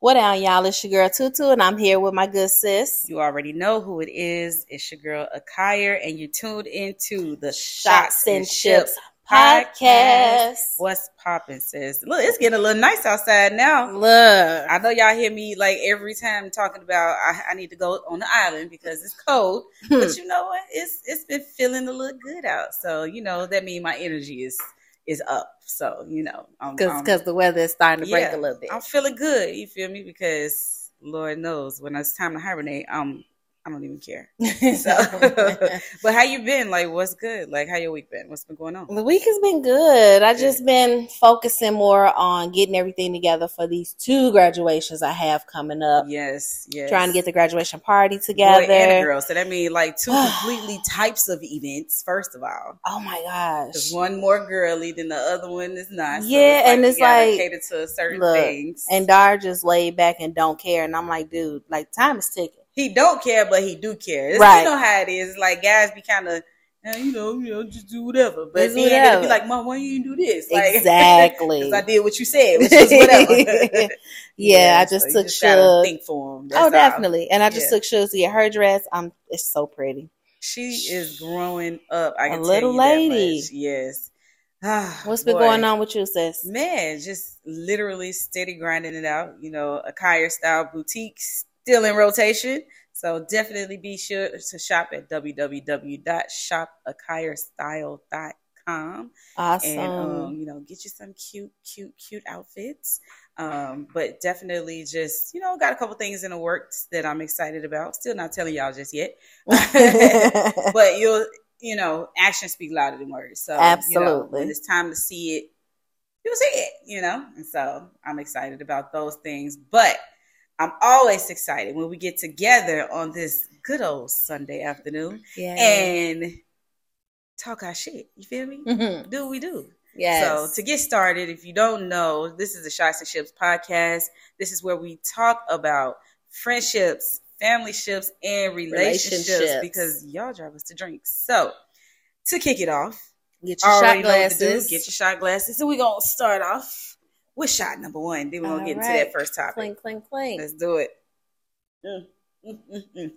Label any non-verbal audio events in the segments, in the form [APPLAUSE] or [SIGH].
What down, y'all? It's your girl Tutu, and I'm here with my good sis. You already know who it is. It's your girl Akire, and you tuned into the Shots and Ships podcast. What's poppin', sis? Look, it's getting a little nice outside now. Look, I know y'all hear me like every time talking about I, I need to go on the island because it's cold. [LAUGHS] but you know what? It's it's been feeling a little good out. So you know that means my energy is is up. So you know, because because the weather is starting to break a little bit. I'm feeling good. You feel me? Because Lord knows when it's time to hibernate, um, I don't even care. [LAUGHS] So, [LAUGHS] but how you been? Like, what's good? Like, how your week been? What's been going on? The week has been good. I just been focusing more on getting everything together for these two graduations I have coming up. Yes, yes. Trying to get the graduation party together. Boy and a girl. So that means like two [SIGHS] completely types of events. First of all. Oh my gosh. There's one more girly than the other one is not. So yeah, it's and it's like to certain look, things. And Dar just laid back and don't care, and I'm like, dude, like time is ticking he don't care, but he do care. It's, right. You know how it is. Like guys be kind of, you know, you know, just do whatever. But Just then whatever. be like, Mom, why you do this? Like, [LAUGHS] exactly. I did what you said, which was whatever. [LAUGHS] yeah, I just you took just Shug. Think for him. Oh, definitely. And I just Yeah. took Shug to get her dress. I'm. It's so pretty. She is growing up. I A can tell little lady. Yes. Ah, What's been boy. going on with you, sis? Man, just literally steady grinding it out. You know, Akire style boutique still in rotation. So definitely be sure to shop at www.shopakirestyle.com Awesome. and um, you know get you some cute, cute, cute outfits. Um, but definitely just you know got a couple things in the works that I'm excited about. Still not telling y'all just yet, [LAUGHS] but you'll you know actions speak louder than words. So you know, Absolutely. when it's time to see it, you'll see it. You know, and so I'm excited about those things. But I'm always excited when we get together on this good old Sunday afternoon yeah. and talk our shit. You feel me? Mhm. Do what we do. yes. So to get started, if you don't know, this is the Shots and Ships podcast. This is where we talk about friendships, family ships, and relationships, Relationships. because y'all drive us to drink. So to kick it off, get your shot glasses. Get your shot glasses. And we're gonna start off with shot number one. Then we're gonna All get into that first topic. clink, clink, clink. Let's do it. Mm, mm, mm, mm.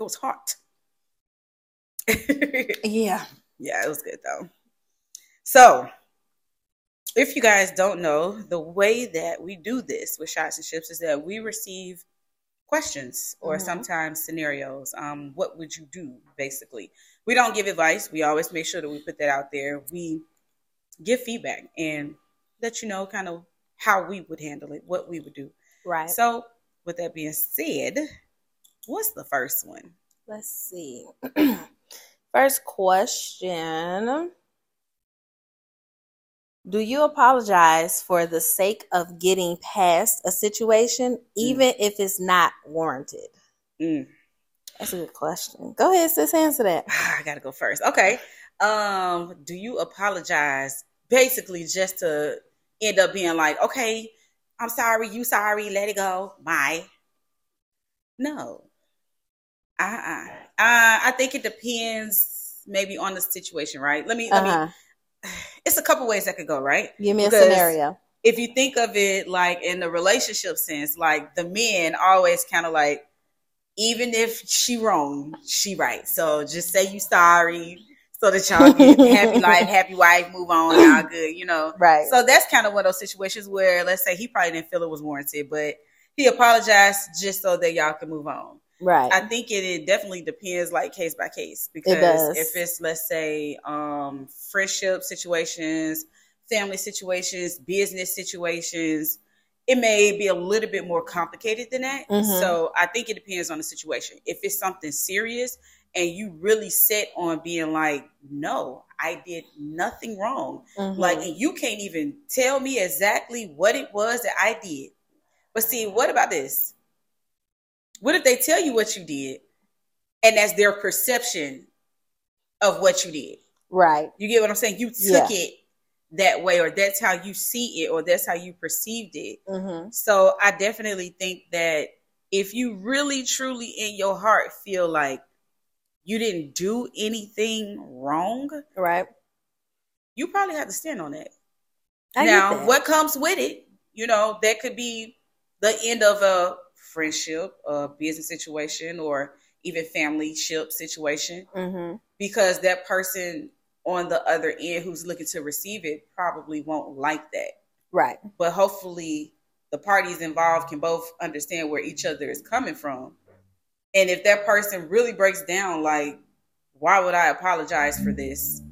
It was hot. [LAUGHS] Yeah. yeah, it was good though. So, if you guys don't know, the way that we do this with shots and ships is that we receive questions or Mhm. sometimes scenarios. Um, what would you do, basically? We don't give advice. We always make sure that we put that out there. We give feedback and let you know kind of how we would handle it, what we would do. Right. So, with that being said, what's the first one? Let's see. [CLEARS THROAT] First question. Do you apologize for the sake of getting past a situation, even if it's not warranted? Mm. That's a good question. Go ahead, sis, answer that. [SIGHS] I gotta go first. Okay. Um, do you apologize basically just to end up being like, okay, I'm sorry, you sorry, let it go, bye? No. Uh-uh. Uh, I think it depends maybe on the situation, right? Let me let Uh-huh. me [SIGHS] it's a couple ways that could go, right? Give me a scenario. if you think of it like in the relationship sense, like the men always kind of like, even if she wrong, she right. So just say you sorry, so that y'all get happy [LAUGHS] life, happy wife, move on, y'all good, you know. Right. So that's kind of one of those situations where, let's say, he probably didn't feel it was warranted, but he apologized just so that y'all can move on. right. I think it, it definitely depends, like case by case, because if it's let's say um, friendship situations, family situations, business situations, it may be a little bit more complicated than that. Mhm. So I think it depends on the situation. If it's something serious and you really set on being like, no, I did nothing wrong, Mhm. like, and you can't even tell me exactly what it was that I did. But see, what about this? What if they tell you what you did and that's their perception of what you did? right. You get what I'm saying? You took Yeah. it that way, or that's how you see it, or that's how you perceived it. hmm So I definitely think that if you really truly in your heart feel like you didn't do anything wrong, Right. you probably have to stand on that. I now, that. what comes with it, you know, that could be the end of a friendship, a business situation, or even family ship situation, Mhm. because that person on the other end who's looking to receive it probably won't like that. Right. But hopefully, the parties involved can both understand where each other is coming from. And if that person really breaks down, like, why would I apologize for this?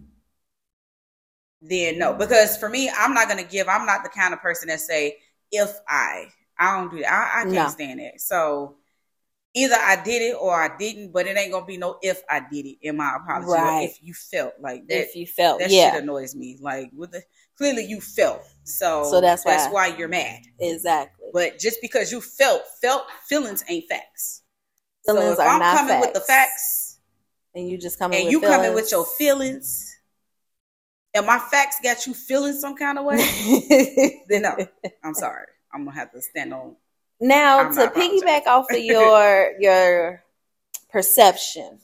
Then no, because for me, I'm not gonna give. I'm not the kind of person that say if I. I don't do that. I, I can't No. stand that. So either I did it or I didn't, but it ain't gonna be no if I did it in my apology. or Right. If you felt like that, if you felt, that yeah, shit annoys me. Like with the clearly you felt. So So that's that's why- why you're mad. exactly. But just because you felt, felt feelings ain't facts. Feelings so if I'm coming with the facts. facts and you just coming and with you coming with your feelings, and my facts got you feeling some kind of way, [LAUGHS] then no, I'm sorry. I'm gonna have to stand on. Now I'm to piggyback off of [LAUGHS] your your perception,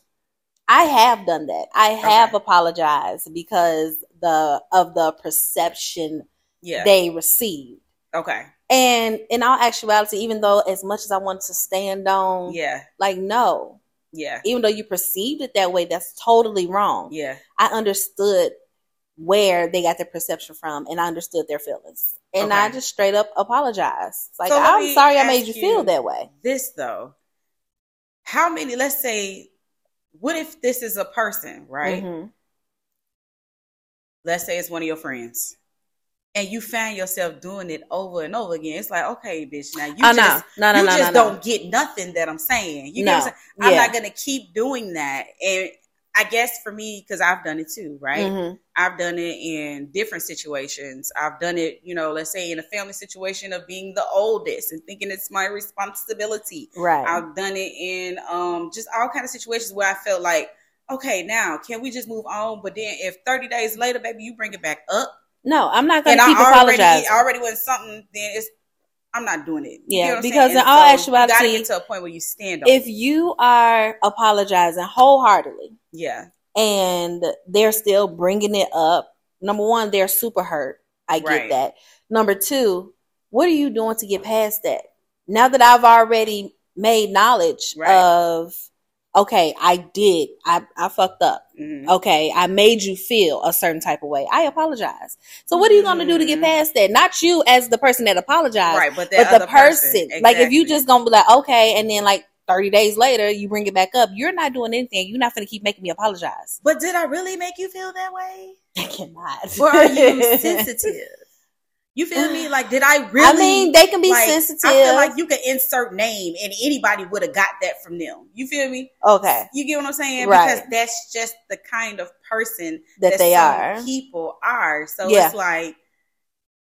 I have done that. I have Okay. apologized because the of the perception Yeah. they received. okay. And in all actuality, even though as much as I want to stand on, Yeah. like no, Yeah. even though you perceived it that way, that's totally wrong. Yeah. I understood where they got their perception from and I understood their feelings. And I just straight up apologized. Like, So I'm sorry I made you, feel you- that way. This though, how many? Let's say, what if this is a person, right? Mhm. let's say it's one of your friends and you find yourself doing it over and over again it's like okay bitch now you oh, just no. No, no, you just don't get nothing that i'm saying you No. know what i'm saying i'm Yeah. not gonna keep doing that and i guess for me because i've done it too right Mhm. i've done it in different situations i've done it you know let's say in a family situation of being the oldest and thinking it's my responsibility Right. I've done it in um just all kind of situations where I felt like, okay, now can we just move on? But then if 30 days later, baby, you bring it back up, no, I'm not going to keep I already apologizing. already went something, then it's I'm not doing it. You Yeah, what I'm because in all so you gotta actuality, get to a point where you stand if it. you are apologizing wholeheartedly yeah, and they're still bringing it up, number one, they're super hurt. I get Right. that. Number two, what are you doing to get past that? Now that I've already made knowledge Right. of, okay, I did, I, I fucked up. Mhm. Okay, I made you feel a certain type of way. I apologize. So what are you going to do to get Mhm. past that? Not you as the person that apologized, right, but, but the other person. Like if you just gonna be like, okay, and then like 30 days later you bring it back up, you're not doing anything. You're not gonna keep making me apologize. but did I really make you feel that way? [LAUGHS] I cannot. Or are you [LAUGHS] sensitive? You feel me? Like, did I really? I mean, they can be like, sensitive. I feel like you can insert name and anybody would have got that from them. You feel me? okay, You get what I'm saying? Right. Because that's just the kind of person that, they some are. People are. So Yeah. it's like,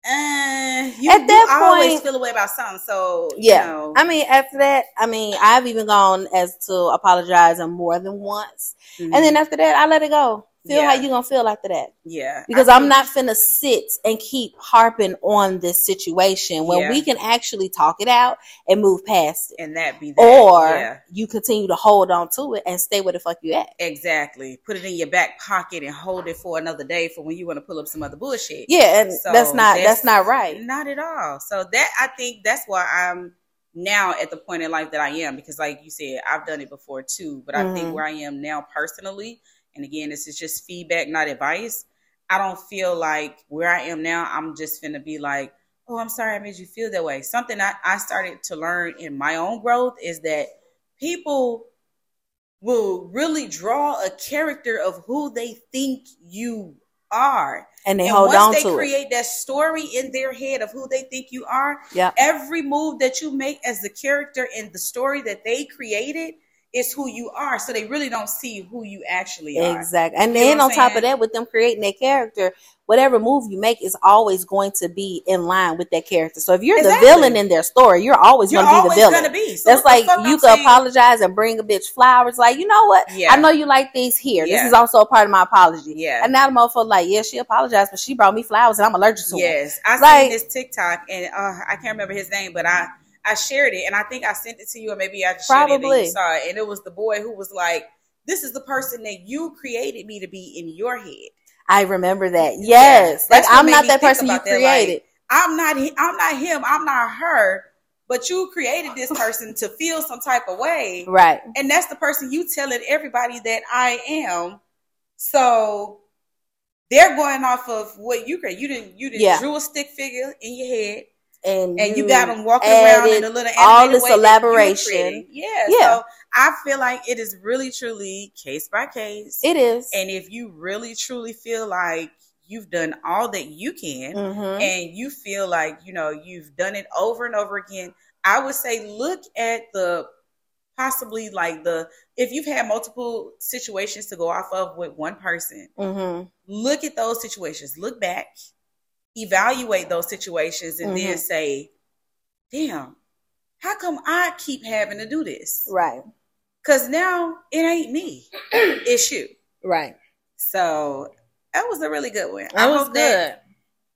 uh, you, At that you always point- feel away about something. So Yeah. you know, I mean, after that, I mean, I've even gone as to apologizing more than once, mhm, and then after that, I let it go. Feel how Yeah. you gonna feel after that. yeah, because I I'm think- not finna sit and keep harping on this situation when Yeah. we can actually talk it out and move past it. and that be that. Or yeah, you continue to hold on to it and stay where the fuck you at. exactly. Put it in your back pocket and hold it for another day for when you want to pull up some other bullshit. Yeah, and So that's not that's, not right. Not at all. So that I think that's why I'm now at the point in life that I am because like you said, I've done it before too. But I Mhm. think where I am now personally, and again, this is just feedback, not advice. I don't feel like where I am now, I'm just gonna be like, oh, I'm sorry I made you feel that way. Something I, I started to learn in my own growth is that people will really draw a character of who they think you are And they and hold once on they to it. create that story in their head of who they think you are, Yep. every move that you make as the character in the story that they created is who you are. So they really don't see who you actually are. Exactly. And You know then on I'm top of that, with them creating their character, whatever move you make is always going to be in line with that character. So if you're Exactly. the villain in their story, you're always going to be the villain. be. So That's like you I'm could saying- apologize and bring a bitch flowers. Like, you know what? Yeah. I know you like these here. This is also a part of my apology. Yeah. And now the motherfucker like, yeah, she apologized, but she brought me flowers and I'm allergic to them. Yes, I Like- seen this TikTok and uh, I can't remember his name, but I I shared it and I think I sent it to you or maybe I just shared it and you saw it and it was the boy who was like, "This is the person that you created me to be in your head." I remember that. Yes. That's like I'm not that person you that, like, created. I'm not I'm not him, I'm not her, but you created this person to feel some type of way. right. And that's the person you telling everybody that I am. So they're going off of what you create. You didn't you didn't Yeah. drew a stick figure in your head And and you got them walking around in a little all this elaboration. Yeah, Yeah. So I feel like it is really truly case by case. It is. and if you really truly feel like you've done all that you can Mhm. and you feel like you know you've done it over and over again i would say look at the possibly like the if you've had multiple situations to go off of with one person Mhm. look at those situations look back evaluate those situations and then Mhm. say damn how come i keep having to do this Right. because now it ain't me [CLEARS THROAT] it's you Right. so that was a really good one. That was hope good. That,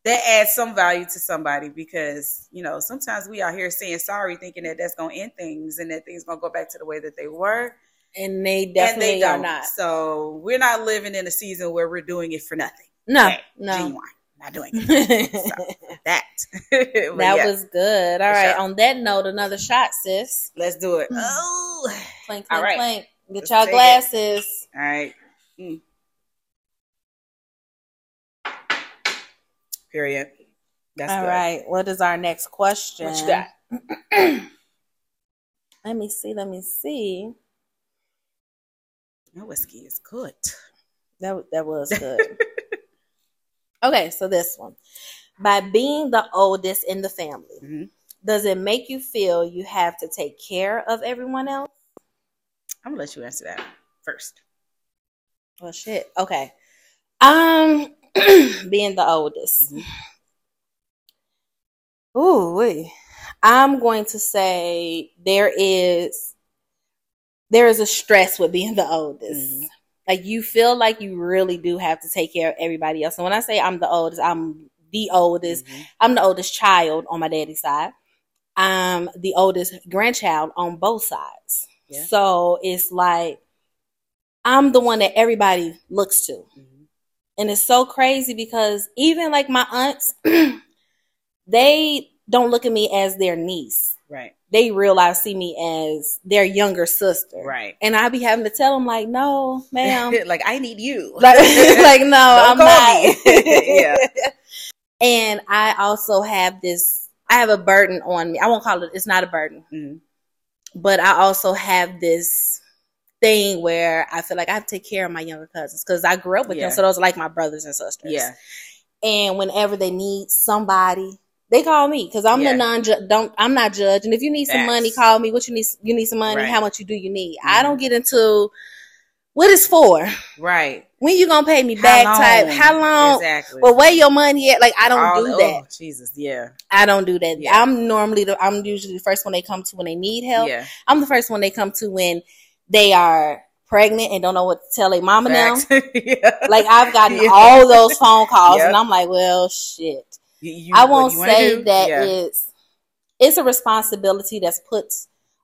that adds some value to somebody because you know sometimes we out here saying sorry, thinking that that's gonna end things and that things gonna go back to the way that they were, and they and definitely they don't. not. So we're not living in a season where we're doing it for nothing. No. Hey, No. genuine, not doing [LAUGHS] it. that. [LAUGHS] that yeah, was good. All For right. sure. On that note, another shot, sis. let's do it. Oh, Clink, All clink, right. Get Let's y'all take it. glasses. all right. Mm. Period. That's All good. right. What is our next question? What you got? [CLEARS THROAT] Let me see. Let me see. That whiskey is good. That that was good. [LAUGHS] okay, so this one. By being the oldest in the family, Mhm. does it make you feel you have to take care of everyone else? I'm gonna let you answer that first. Well, shit. Okay. Um, [CLEARS THROAT] being the oldest. Mhm. Ooh, wait. I'm going to say there is there is a stress with being the oldest. Mhm. Like you feel like you really do have to take care of everybody else. And when I say I'm the oldest, I'm the oldest. Mhm. I'm the oldest child on my daddy's side. I'm the oldest grandchild on both sides. Yeah. So it's like I'm the one that everybody looks to. Mhm. And it's so crazy because even like my aunts, [CLEARS THROAT] they don't look at me as their niece. Right. They realize see me as their younger sister. Right. And I be having to tell them like, no, ma'am. [LAUGHS] like I need you. [LAUGHS] like, like no, I'm not. [LAUGHS] Yeah. And I also have this. I have a burden on me. I won't call it. It's not a burden, Mhm. but I also have this thing where I feel like I have to take care of my younger cousins because I grew up with Yeah. them, so those are like my brothers and sisters. Yeah. And whenever they need somebody, they call me because I'm Yeah. the non don't I'm not judging. If you need some Facts. money, call me. What you need? You need some money. Right. How much you do you need? Mhm. I don't get into what it's for. Right. When you gonna pay me back? long? Type. How long? Exactly. But where your money at? Like I don't All- do oh, that. Jesus. Yeah. I don't do that. Yeah. I'm normally the I'm usually the first one they come to when they need help. Yeah. I'm the first one they come to when they are pregnant and don't know what to tell their mama now. [LAUGHS] Yeah. Like I've gotten [LAUGHS] Yeah. all those phone calls Yep. and I'm like, well, shit. You- I won't say do? that Yeah. it's it's a responsibility that's put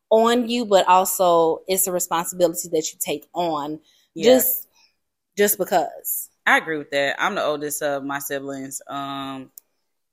on you, but also it's a responsibility that you take on Yeah. just just because. I agree with that. I'm the oldest of my siblings. Um,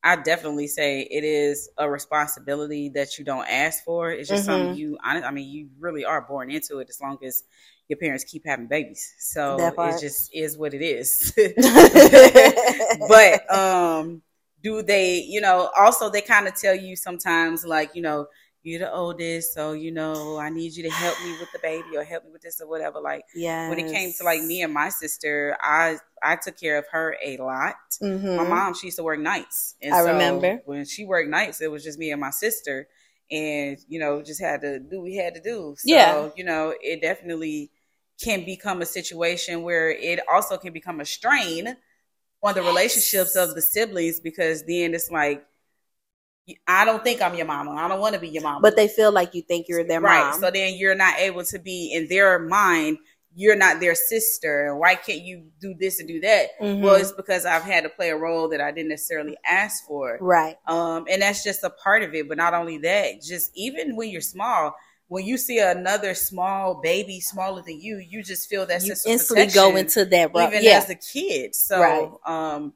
I definitely say it is a responsibility that you don't ask for. It's just something Mhm. you, I I mean, you really are born into it as long as your parents keep having babies. So it just is what it is. [LAUGHS] [LAUGHS] but um, do they, you know, also they kind of tell you sometimes, like, you know, you're the oldest, so you know, I need you to help me with the baby or help me with this or whatever. Like, yeah. when it came to like me and my sister, I I took care of her a lot. hmm My mom, she used to work nights, and I so remember. when she worked nights, it was just me and my sister, and you know, just had to do what we had to do. So, Yeah. you know, it definitely can become a situation where it also can become a strain on the relationships of the siblings because then it's like. I don't think I'm your mama. I don't want to be your mama. But they feel like you think you're their right. mom. So then you're not able to be in their mind. You're not their sister. Why can't you do this and do that? Mhm. Well, it's because I've had to play a role that I didn't necessarily ask for. right. Um, and that's just a part of it. But not only that, just even when you're small, when you see another small baby smaller than you, you just feel that You sense instantly go into that. Bro. even yeah. as a kid. So Right. um,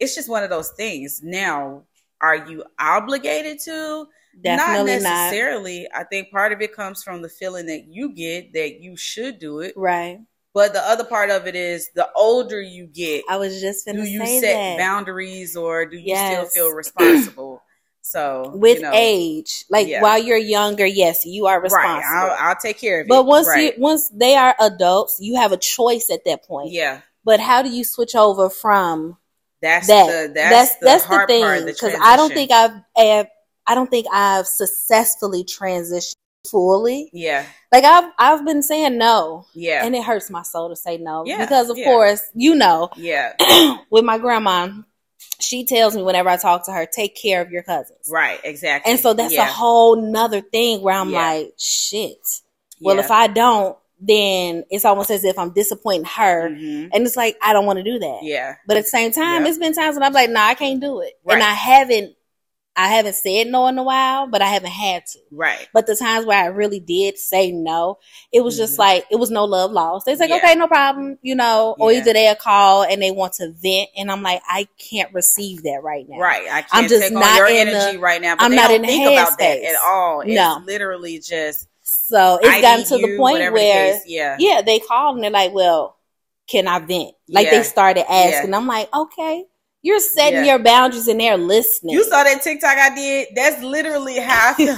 it's just one of those things. Now, are you obligated to? Definitely not not. necessarily. I think part of it comes from the feeling that you get that you should do it. Right. But the other part of it is the older you get, I was just do you set that. boundaries or do you Yes. still feel responsible? So with you know, age. Like Yeah. while you're younger, yes, you are right? responsible. I'll, I'll take care of it. but once right. you once they are adults, you have a choice at that point. yeah, But how do you switch over from that's that? the that's that's, the that's the thing because I don't think I've, I've I don't think I've successfully transitioned fully. Yeah, Like I've I've been saying no, yeah, and it hurts my soul to say no Yeah, because of yeah. course you know yeah. [CLEARS THROAT] with my grandma, she tells me whenever I talk to her, take care of your cousins. Right, exactly. And so that's yeah. a whole nother thing where I'm Yeah. like, shit. Well, Yeah. if I don't, then it's almost as if I'm disappointing her. Mhm. And it's like, I don't want to do that. yeah, But at the same time, it's been times when I'm like, nah, I can't do it. Right. And I haven't, I haven't said no in a while, but I haven't had to. right. But the times where I really did say no, it was just Mhm. like, it was no love lost. It's like, Yeah. okay, no problem, you know, or Yeah. either they'll call and they want to vent. And I'm like, I can't receive that right now. Right. I can't I'm just not your in energy the- right now. I'm they not don't in the think about that headspace. at all. It's No. literally just So it's I gotten to the point where, yeah. yeah, they call and they're like, well, can I vent? Like Yeah. they started asking. I'm like, okay, you're setting Yeah. your boundaries and they're listening. You saw that TikTok I did? That's literally how I feel.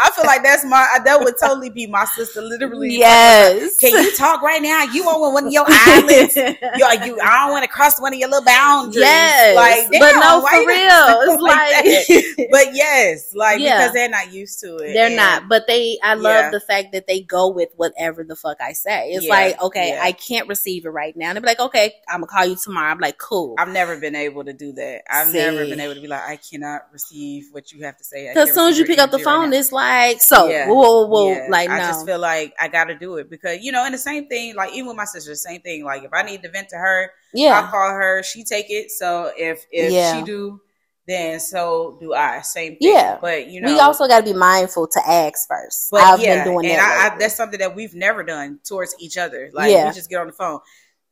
I feel like that's my that would totally be my sister. Literally, yes. Can you talk right now? You on one of your islands? [LAUGHS] You, you I don't want to cross one of your little boundaries. yes. like but no, for real. It's like like, [LAUGHS] But yes, like Yeah. because they're not used to it. they're And- not. But they, I love Yeah. the fact that they go with whatever the fuck I say. It's Yeah, like, okay. I can't receive it right now. And they're like, okay, I'm gonna call you tomorrow. I'm like, cool. I've never been able to do that. I've never been able to be like, I cannot receive what you have to say. Because as soon as you pick up the energy right phone, it's like, so, Yeah. whoa, whoa, Yeah, like, no. I just feel like I got to do it because you know, and the same thing. Like even with my sister, the same thing. Like if I need to vent to her, yeah I'll call her. She take it. So if if Yeah. she do, then so do I. Same thing. Yeah. But you know, we also got to be mindful to ask first. But I've yeah, been doing and that. I, I, that's something that we've never done towards each other. Like Yeah. we just get on the phone.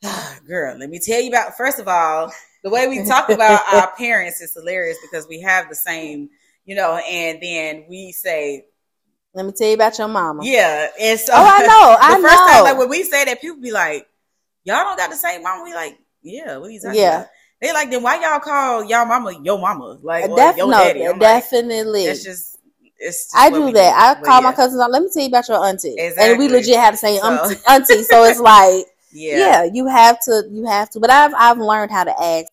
[SIGHS] Girl, let me tell you about. First of all, the way we talk about our [LAUGHS] parents is hilarious because we have the same, you know, and then we say, Let me tell you about your mama. yeah, and so Oh, I know. [LAUGHS] I the first know. time, like when we say that, people be like, "Y'all don't got the same mama." We like, yeah, what are you talking Yeah. about? They like, then why y'all call y'all mama your mama? Like, Def- your no, daddy? I'm like, definitely. it's just, it's. I do that. I But call yeah. my cousins. Let me tell you about your auntie. And we legit have the same So- auntie, [LAUGHS] auntie. So it's like, Yeah, yeah. you have to, you have to. But I've I've learned how to ask.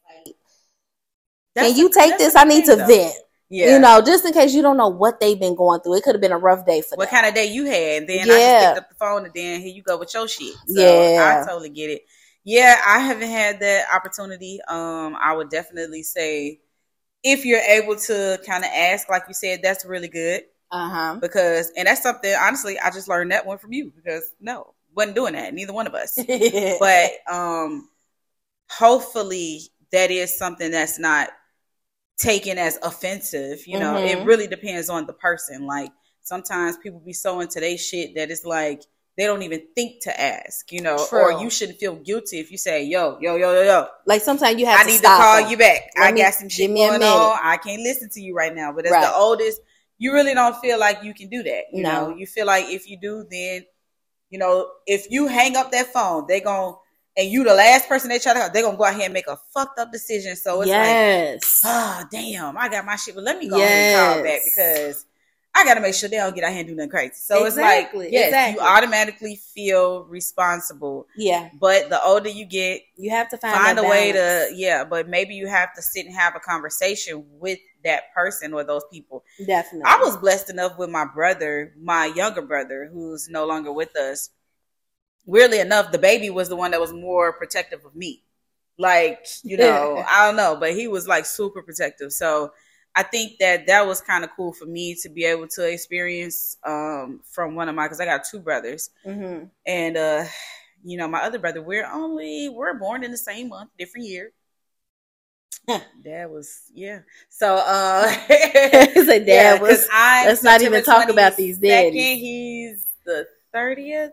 Like, Can you take this? I need to though. vent. Yeah, You know, just in case you don't know what they've been going through. It could have been a rough day for them. what them. kind of day you had. And then I Yeah. just picked up the phone and then here you go with your shit. So Yeah. I totally get it. Yeah, I haven't had that opportunity. Um, I would definitely say if you're able to kind of ask, like you said, that's really good Uh huh. because, and that's something. Honestly, I just learned that one from you because no, wasn't doing that. Neither one of us. [LAUGHS] but um, hopefully that is something that's not taken as offensive. You know, it Mhm. really depends on the person. Like sometimes people be so into their shit that it's like they don't even think to ask. You know, or you shouldn't feel guilty if you say, "Yo, yo, yo, yo, yo." like sometimes you have I to need to call them. you back. Let I me- got some give shit going on. I can't listen to you right now. But as Right. the oldest, you really don't feel like you can do that. You No. know, you feel like if you do, then you know, if you hang up that phone, they gon' and you the last person they try to call, they're gonna go out here and make a fucked up decision. So it's like, oh damn, I got my shit. But let me go ahead and call back because I gotta make sure they don't get out here and do nothing crazy. So Exactly, it's like, yes, exactly. you automatically feel responsible. yeah. But the older you get, You have to find, find a way to yeah but maybe you have to sit and have a conversation with that person or those people definitely. i was blessed enough with my brother my younger brother who's no longer with us weirdly enough the baby was the one that was more protective of me like you know [LAUGHS] i don't know but he was like super protective so i think that that was kind of cool for me to be able to experience um from one of my because i got two brothers hmm and uh you know my other brother we're only we're born in the same month different year [SIGHS] dad was yeah. So uh [LAUGHS] He said, yeah, was." Let's not even talk about these 22nd, daddies. He's the thirtieth,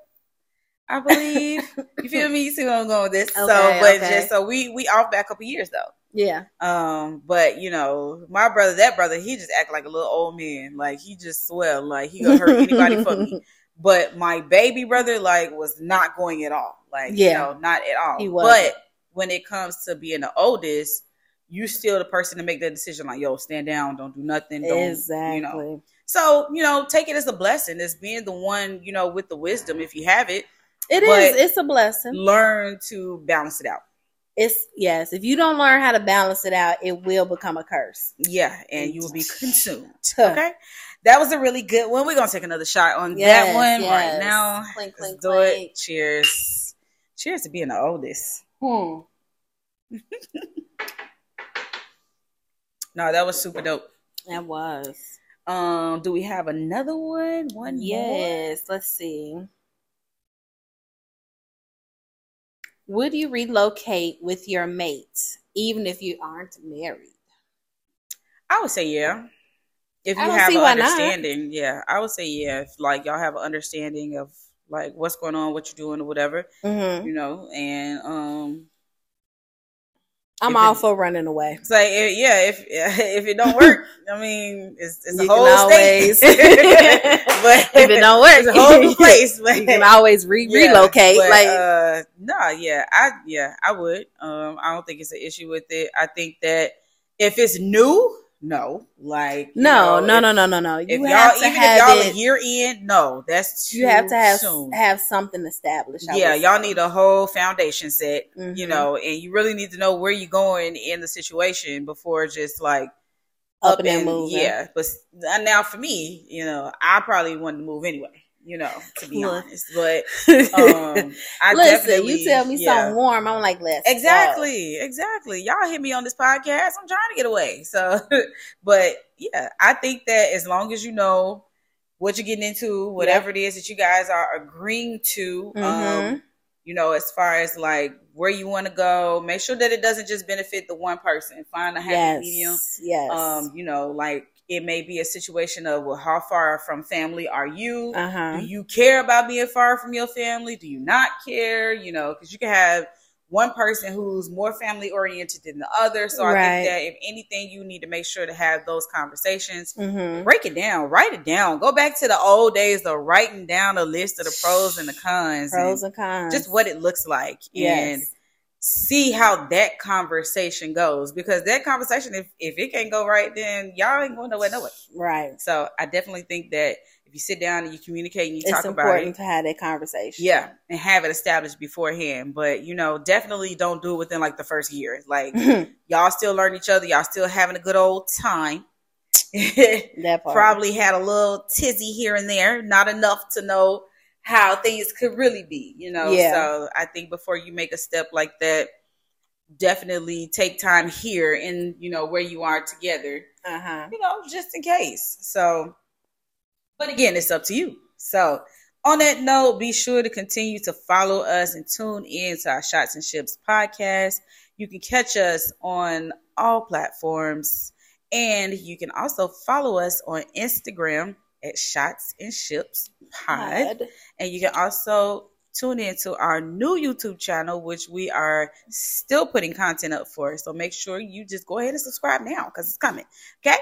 I believe. you feel me? You see where I'm going with this. so but okay. just so we we off back a couple years though. Yeah. Um, but you know, my brother, that brother, he just act like a little old man. Like he just swell, like he gonna hurt [LAUGHS] anybody for me. But my baby brother, like, was not going at all. Like, you Yeah. know, not at all. He wasn't. but when it comes to being the oldest, you still the person to make that decision. Like, yo, stand down, don't do nothing, don't Exactly. you know. So you know, take it as a blessing, as being the one, you know, with the wisdom, if you have it, It is. It's a blessing. learn to balance it out. It's yes. If you don't learn how to balance it out, it will become a curse. Yeah, and you will be consumed. Okay. That was a really good one. We're gonna take another shot on that one yes. right now. Clink, Let's clink, do clink. it. Cheers. Cheers to being the oldest. Hmm. [LAUGHS] No, that was super dope. That was. Um, do we have another one? One more? Yes. Let's see. Would you relocate with your mate, even if you aren't married? I would say yeah. If you have an why not. understanding, yeah, I would say yeah. If like y'all have an understanding of like what's going on, what you're doing, or whatever, Mm-hmm. you know, and um, I'm If all it- for running away. It's like yeah, if [LAUGHS] if it don't work, I mean, it's, it's a whole always- state. [LAUGHS] but if it don't work, it's a whole new [LAUGHS] place. But you can always re- yeah, relocate. but, like uh, no, yeah, I yeah, I would. Um, I don't think it's an issue with it. I think that if it's new, no, like you no, know, no, no, no, no, no. If You y'all have to even if have y'all it. a year in, no, that's too you have to have soon. have something established. I yeah, y'all say. need a whole foundation set you Mhm. know, and you really need to know where you're going in the situation before just like up and moving. Yeah, but now for me, you know, I probably wanted to move anyway. You know, to be Look. honest, but um, [LAUGHS] I Listen, you tell me yeah. something warm, I'm like, let's go. Exactly, exactly. Y'all hit me on this podcast. I'm trying to get away. So, [LAUGHS] but yeah, I think that as long as you know what you're getting into, whatever it is that you guys are agreeing to, um, Mhm. you know, as far as like where you want to go, make sure that it doesn't just benefit the one person. Find a happy Yes, medium. yes. Um, you know, like it may be a situation of well, how far from family are you? uh huh. Do you care about being far from your family? Do you not care? You know, because you can have one person who's more family oriented than the other. So I Right. think that if anything, you need to make sure to have those conversations. Mm-hmm. Break it down, write it down. Go back to the old days of writing down a list of the pros and the cons, Pros and and cons. just what it looks like, and Yes. See how that conversation goes. Because that conversation, if if it can't go right, then y'all ain't going nowhere, nowhere. Right. So I definitely think that if you sit down and you communicate and you It's talk about it. it's important to have that conversation. yeah, and have it established beforehand. But you know, definitely don't do it within like the first year. Like mm-hmm. y'all still learn each other, y'all still having a good old time. [LAUGHS] that part. Probably had a little tizzy here and there, not enough to know how things could really be, you know. Yeah. So I think before you make a step like that, definitely take time here in, you know, where you are together Uh huh. you know, just in case. So, but again, it's up to you. So, on that note, be sure to continue to follow us and tune in to our Shots and Ships podcast. You can catch us on all platforms, and you can also follow us on Instagram at Shots and Ships Pod. And you can also tune in to our new YouTube channel, which we are still putting content up for. So make sure you just go ahead and subscribe now because it's coming. Okay?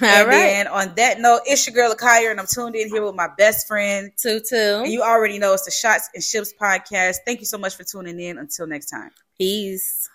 All and right. then on that note, it's your girl Akaya, and I'm tuned in here with my best friend. Tutu. And you already know it's the Shots and Ships podcast. Thank you so much for tuning in. Until next time. Peace.